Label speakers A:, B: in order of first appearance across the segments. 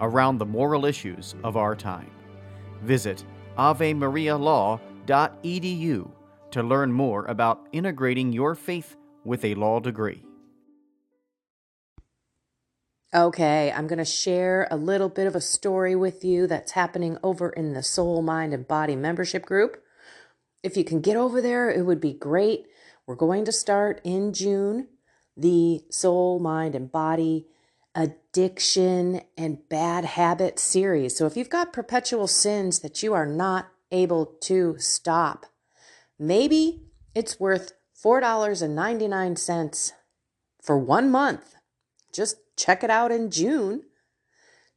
A: around the moral issues of our time. Visit avemarialaw.edu to learn more about integrating your faith with a law degree.
B: Okay, I'm going to share a little bit of a story with you that's happening over in the Soul, Mind, and Body membership group. If you can get over there, it would be great. We're going to start in June the Soul, Mind, and Body Addiction and Bad Habit series. So if you've got perpetual sins that you are not able to stop, maybe it's worth $4.99 for one month. Just check it out in June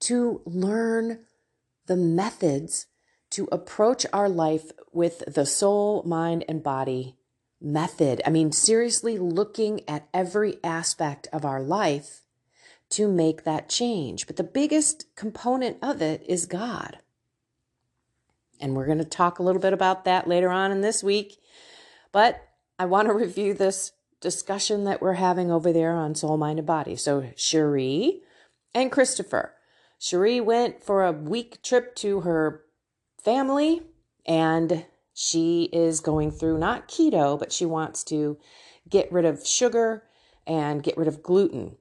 B: to learn the methods to approach our life with the soul, mind, and body method. I mean, seriously looking at every aspect of our life to make that change. But the biggest component of it is God. And we're going to talk a little bit about that later on in this week. But I want to review this discussion that we're having over there on Soul, Mind, and Body. So, Sherrie and Christopher. Sherrie went for a week trip to her family, and she is going through not keto, but she wants to get rid of sugar and get rid of gluten.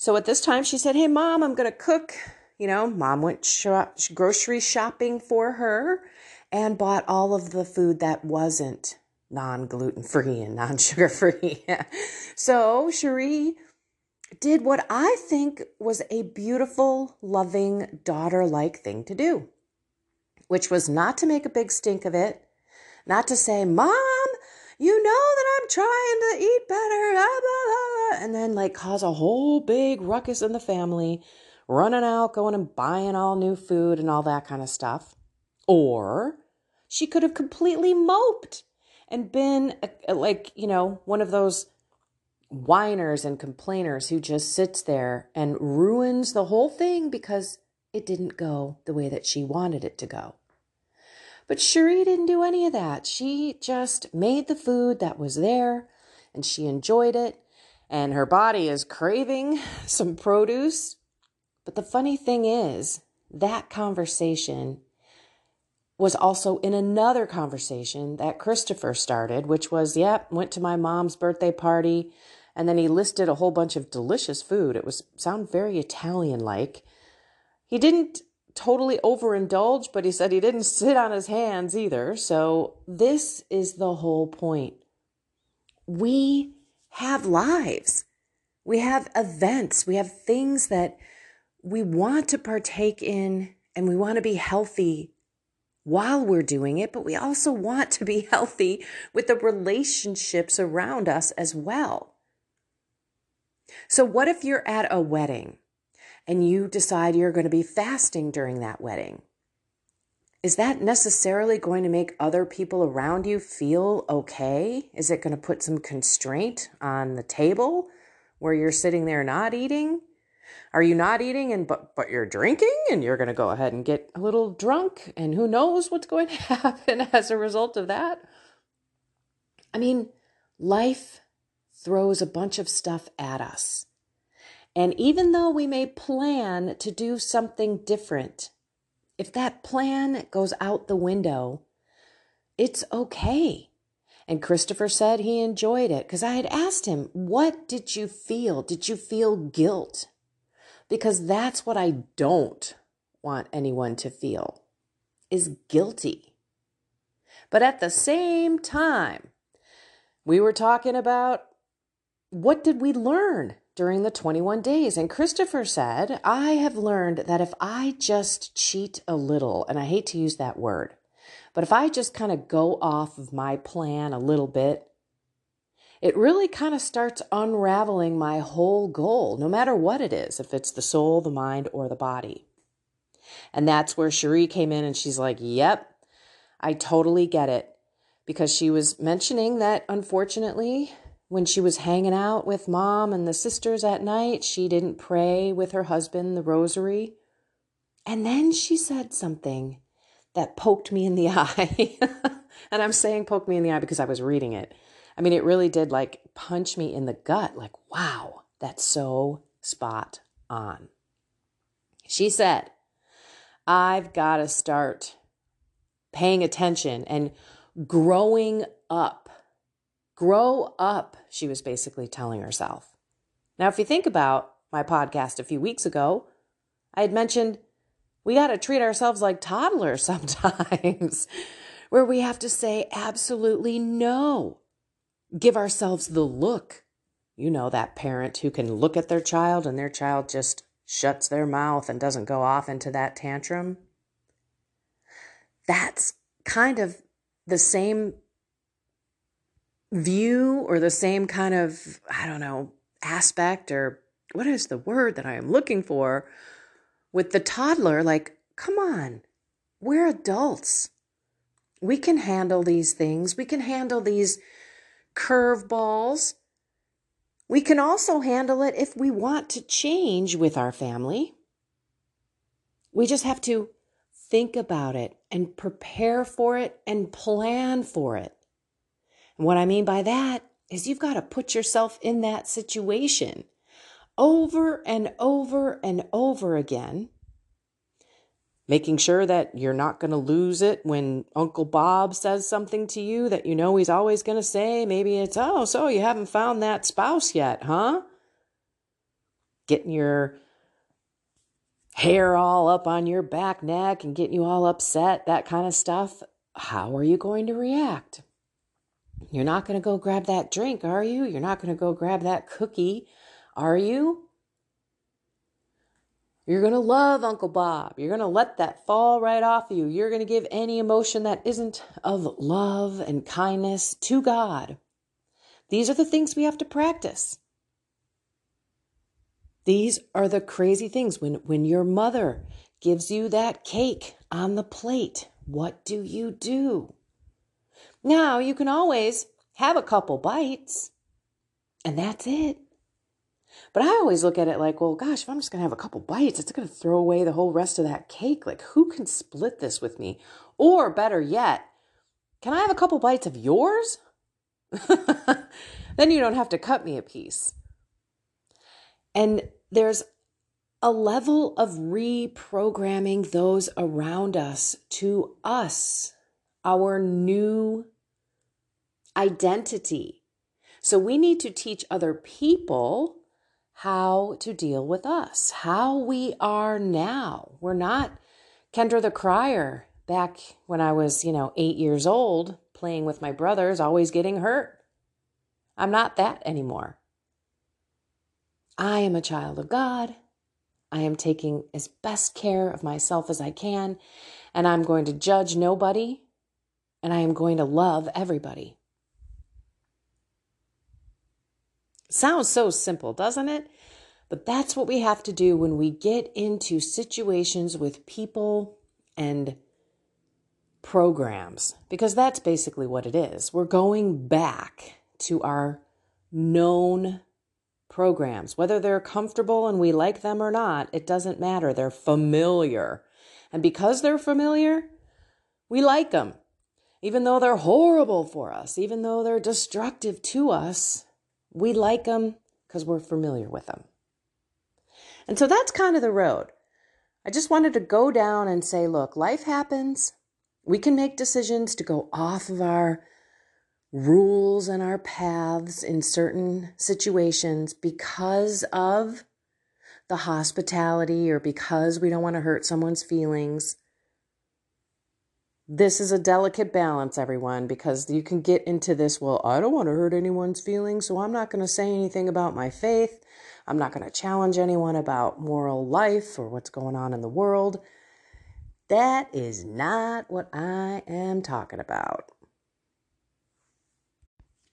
B: So at this time, she said, Hey, mom, I'm going to cook. You know, mom went shop, grocery shopping for her and bought all of the food that wasn't non gluten free and non sugar free. so Sherrie did what I think was a beautiful, loving, daughter like thing to do, which was not to make a big stink of it, not to say, Mom, you know that I'm trying to eat better, blah, blah, blah, and then like cause a whole big ruckus in the family, running out, going and buying all new food and all that kind of stuff. Or she could have completely moped and been a, a, like, you know, one of those whiners and complainers who just sits there and ruins the whole thing because it didn't go the way that she wanted it to go. But Sherrie didn't do any of that. She just made the food that was there and she enjoyed it. And her body is craving some produce. But the funny thing is, that conversation was also in another conversation that Christopher started, which was, yep, yeah, went to my mom's birthday party. And then he listed a whole bunch of delicious food. It was sound very Italian like. He didn't totally overindulge, but he said he didn't sit on his hands either. So this is the whole point. We have lives. We have events. We have things that we want to partake in and we want to be healthy while we're doing it, but we also want to be healthy with the relationships around us as well. So, what if you're at a wedding and you decide you're going to be fasting during that wedding? Is that necessarily going to make other people around you feel okay? Is it going to put some constraint on the table where you're sitting there not eating? Are you not eating and but but you're drinking and you're going to go ahead and get a little drunk and who knows what's going to happen as a result of that? I mean, life throws a bunch of stuff at us. And even though we may plan to do something different, if that plan goes out the window, it's okay. And Christopher said he enjoyed it because I had asked him, What did you feel? Did you feel guilt? Because that's what I don't want anyone to feel. is guilty. But at the same time, we were talking about what did we learn during the 21 days? And Christopher said, I have learned that if I just cheat a little, and I hate to use that word, but if I just kind of go off of my plan a little bit, it really kind of starts unraveling my whole goal, no matter what it is, if it's the soul, the mind, or the body. And that's where Sherrie came in and she's like, Yep, I totally get it. Because she was mentioning that unfortunately, when she was hanging out with mom and the sisters at night, she didn't pray with her husband the rosary. And then she said something that poked me in the eye. and I'm saying poked me in the eye because I was reading it. I mean, it really did like punch me in the gut. Like, wow, that's so spot on. She said, I've got to start paying attention and growing up. Grow up, she was basically telling herself. Now, if you think about my podcast a few weeks ago, I had mentioned we got to treat ourselves like toddlers sometimes, where we have to say absolutely no. Give ourselves the look. You know, that parent who can look at their child and their child just shuts their mouth and doesn't go off into that tantrum. That's kind of the same view or the same kind of, I don't know, aspect or what is the word that I am looking for with the toddler, like, come on, we're adults. We can handle these things. We can handle these curveballs. We can also handle it if we want to change with our family. We just have to think about it and prepare for it and plan for it. And what I mean by that is you've got to put yourself in that situation over and over and over again, making sure that you're not going to lose it when Uncle Bob says something to you that you know he's always going to say. Maybe it's, oh, so you haven't found that spouse yet, huh? Getting your hair all up on your back neck and getting you all upset, that kind of stuff. How are you going to react? You're not going to go grab that drink, are you? You're not going to go grab that cookie are you? You're going to love Uncle Bob. You're going to let that fall right off you. You're going to give any emotion that isn't of love and kindness to God. These are the things we have to practice. These are the crazy things. When, when your mother gives you that cake on the plate, what do you do? Now, you can always have a couple bites, and that's it. But I always look at it like, well, gosh, if I'm just going to have a couple bites, it's going to throw away the whole rest of that cake. Like, who can split this with me? Or better yet, can I have a couple bites of yours? then you don't have to cut me a piece. And there's a level of reprogramming those around us to us, our new identity. So we need to teach other people how to deal with us, how we are now. We're not Kendra the Crier back when I was, you know, eight years old, playing with my brothers, always getting hurt. I'm not that anymore. I am a child of God. I am taking as best care of myself as I can, and I'm going to judge nobody, and I am going to love everybody. Sounds so simple, doesn't it? But that's what we have to do when we get into situations with people and programs, because that's basically what it is. We're going back to our known programs. Whether they're comfortable and we like them or not, it doesn't matter. They're familiar. And because they're familiar, we like them. Even though they're horrible for us, even though they're destructive to us, we like them because we're familiar with them. And so that's kind of the road. I just wanted to go down and say, look, life happens. We can make decisions to go off of our rules and our paths in certain situations because of the hospitality or because we don't want to hurt someone's feelings. This is a delicate balance, everyone, because you can get into this. Well, I don't want to hurt anyone's feelings, so I'm not going to say anything about my faith. I'm not going to challenge anyone about moral life or what's going on in the world. That is not what I am talking about.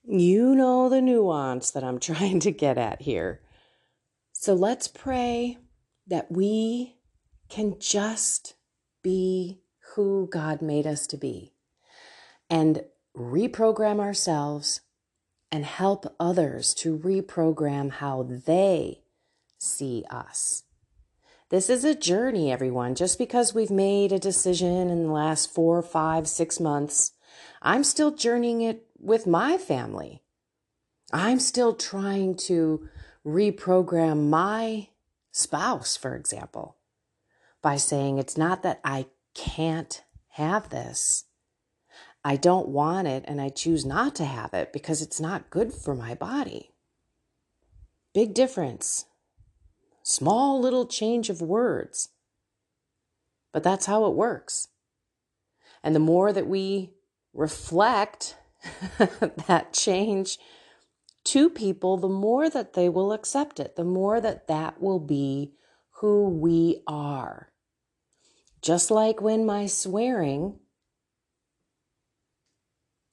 B: You know the nuance that I'm trying to get at here. So let's pray that we can just be who God made us to be and reprogram ourselves and help others to reprogram how they see us. This is a journey, everyone. Just because we've made a decision in the last four, five, six months, I'm still journeying it with my family. I'm still trying to reprogram my spouse, for example, by saying it's not that I can't have this. I don't want it and I choose not to have it because it's not good for my body. Big difference. Small little change of words. But that's how it works. And the more that we reflect that change to people, the more that they will accept it, the more that that will be who we are. Just like when my swearing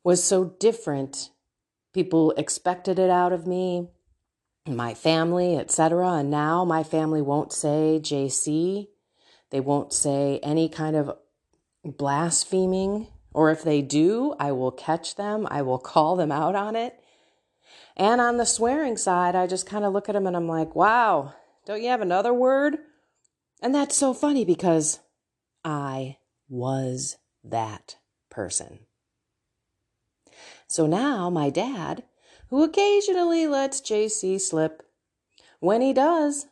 B: was so different, people expected it out of me, my family, etc. And now my family won't say JC. They won't say any kind of blaspheming. Or if they do, I will catch them. I will call them out on it. And on the swearing side, I just kind of look at them and I'm like, wow, don't you have another word? And that's so funny because I was that person. So now my dad, who occasionally lets JC slip, when he does,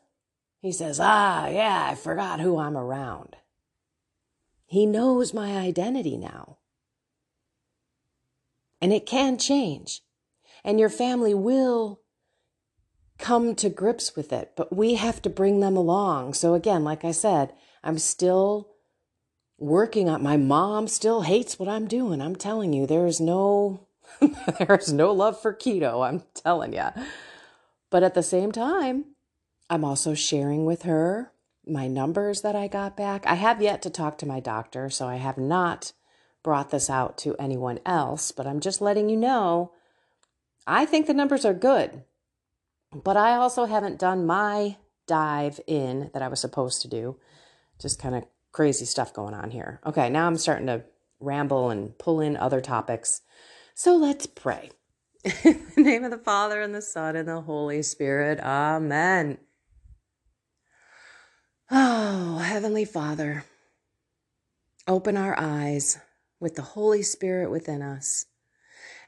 B: he says, Ah, yeah, I forgot who I'm around. He knows my identity now. And it can change. And your family will come to grips with it, but we have to bring them along. So, again, like I said, I'm still working on my mom still hates what I'm doing. I'm telling you, there's no there's no love for keto, I'm telling you. But at the same time, I'm also sharing with her my numbers that I got back. I have yet to talk to my doctor, so I have not brought this out to anyone else, but I'm just letting you know I think the numbers are good. But I also haven't done my dive in that I was supposed to do. Just kind of crazy stuff going on here. Okay, now I'm starting to ramble and pull in other topics. So let's pray. In the name of the Father and the Son and the Holy Spirit. Amen. Oh, Heavenly Father, open our eyes with the Holy Spirit within us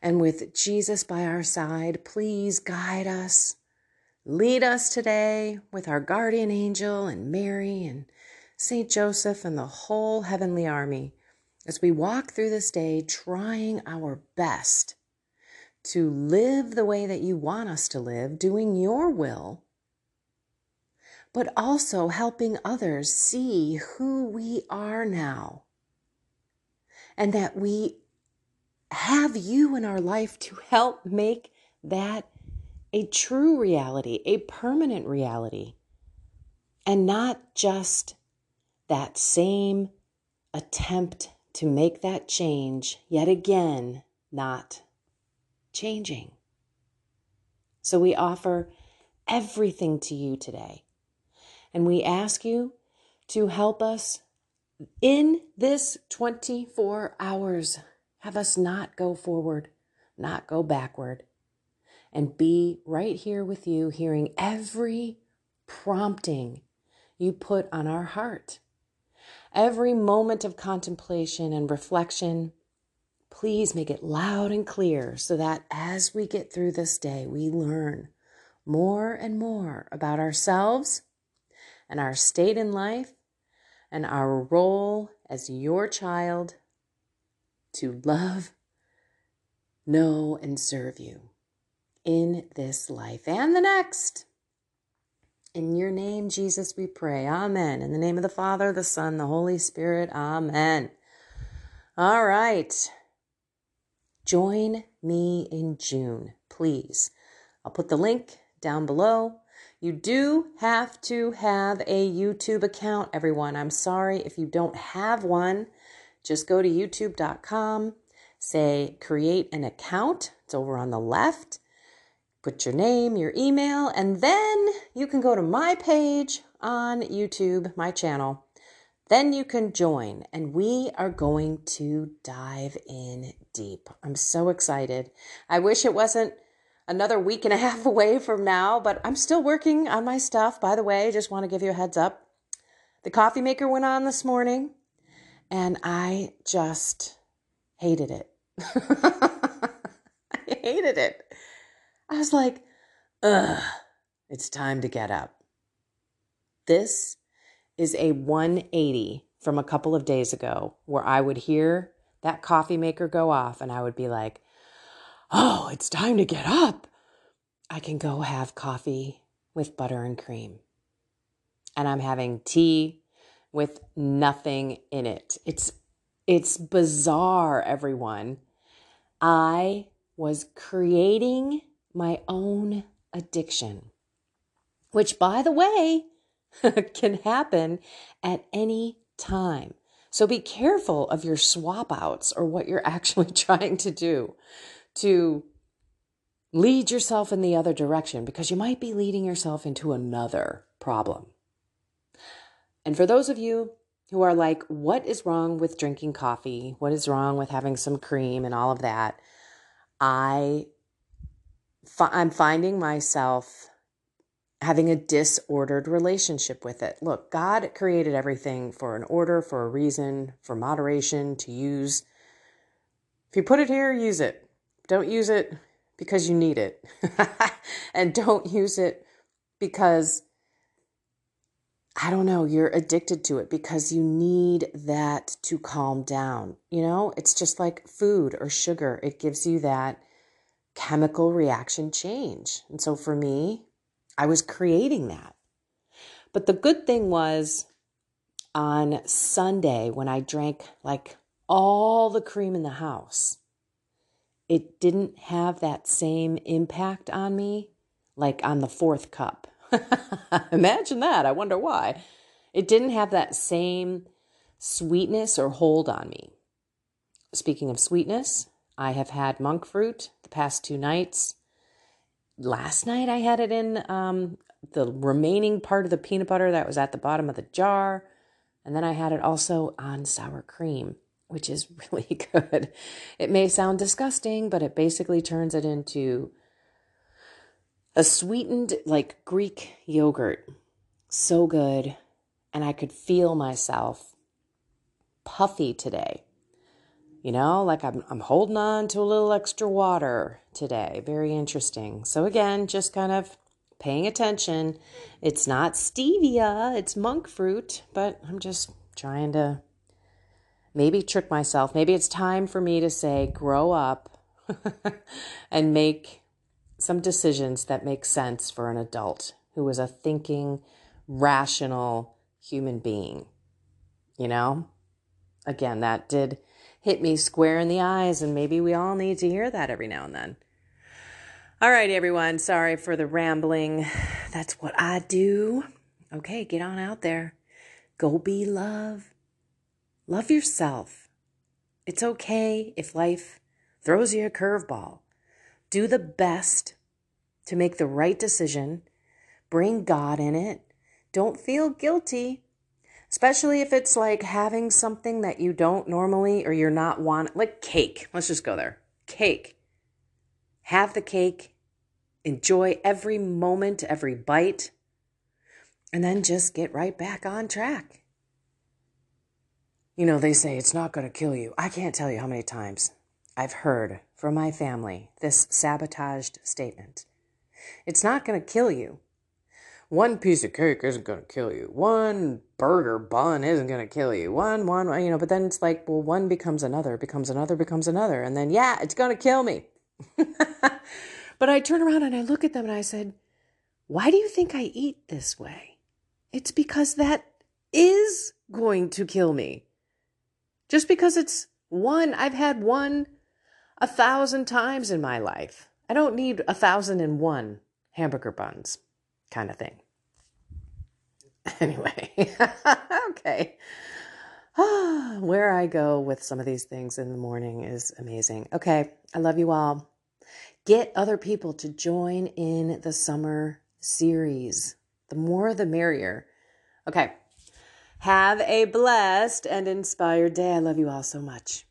B: and with Jesus by our side. Please guide us. Lead us today with our guardian angel and Mary and St. Joseph, and the whole heavenly army as we walk through this day trying our best to live the way that you want us to live, doing your will, but also helping others see who we are now and that we have you in our life to help make that a true reality, a permanent reality, and not just that same attempt to make that change yet again not changing. So we offer everything to you today. And we ask you to help us in this 24 hours. Have us not go forward, not go backward, and be right here with you, hearing every prompting you put on our heart every moment of contemplation and reflection, please make it loud and clear so that as we get through this day, we learn more and more about ourselves and our state in life and our role as your child to love, know, and serve you in this life and the next. In your name, Jesus, we pray. Amen. In the name of the Father, the Son, the Holy Spirit. Amen. All right. Join me in June, please. I'll put the link down below. You do have to have a YouTube account, everyone. I'm sorry if you don't have one. Just go to youtube.com, say create an account. It's over on the left. Put your name, your email, and then you can go to my page on YouTube, my channel. Then you can join, and we are going to dive in deep. I'm so excited. I wish it wasn't another week and a half away from now, but I'm still working on my stuff. By the way, just want to give you a heads up. The coffee maker went on this morning, and I just hated it. I hated it. I was like, ugh, it's time to get up. This is a 180 from a couple of days ago where I would hear that coffee maker go off and I would be like, oh, it's time to get up. I can go have coffee with butter and cream. And I'm having tea with nothing in it. It's it's bizarre, everyone. I was creating my own addiction, which by the way, can happen at any time. So be careful of your swap outs or what you're actually trying to do to lead yourself in the other direction because you might be leading yourself into another problem. And for those of you who are like, what is wrong with drinking coffee? What is wrong with having some cream and all of that? I I'm finding myself having a disordered relationship with it. Look, God created everything for an order, for a reason, for moderation to use. If you put it here, use it. Don't use it because you need it. and don't use it because, I don't know, you're addicted to it because you need that to calm down. You know, it's just like food or sugar, it gives you that chemical reaction change. And so for me, I was creating that. But the good thing was on Sunday when I drank like all the cream in the house, it didn't have that same impact on me like on the fourth cup. Imagine that. I wonder why. It didn't have that same sweetness or hold on me. Speaking of sweetness, I have had monk fruit the past two nights last night I had it in um, the remaining part of the peanut butter that was at the bottom of the jar. And then I had it also on sour cream, which is really good. It may sound disgusting, but it basically turns it into a sweetened, like Greek yogurt. So good. And I could feel myself puffy today. You know, like I'm, I'm holding on to a little extra water today. Very interesting. So, again, just kind of paying attention. It's not stevia, it's monk fruit, but I'm just trying to maybe trick myself. Maybe it's time for me to say, grow up and make some decisions that make sense for an adult who is a thinking, rational human being. You know? Again, that did hit me square in the eyes, and maybe we all need to hear that every now and then. All right, everyone, sorry for the rambling. That's what I do. Okay, get on out there. Go be love. Love yourself. It's okay if life throws you a curveball. Do the best to make the right decision. Bring God in it. Don't feel guilty especially if it's like having something that you don't normally or you're not want like cake. Let's just go there. Cake. Have the cake. Enjoy every moment, every bite, and then just get right back on track. You know, they say it's not going to kill you. I can't tell you how many times I've heard from my family this sabotaged statement. It's not going to kill you one piece of cake isn't going to kill you. One burger bun isn't going to kill you. One, one, you know, but then it's like, well, one becomes another, becomes another, becomes another. And then, yeah, it's going to kill me. but I turn around and I look at them and I said, why do you think I eat this way? It's because that is going to kill me. Just because it's One, I've had one a thousand times in my life. I don't need a thousand and one hamburger buns kind of thing. Anyway, okay. Where I go with some of these things in the morning is amazing. Okay, I love you all. Get other people to join in the summer series. The more, the merrier. Okay. Have a blessed and inspired day. I love you all so much.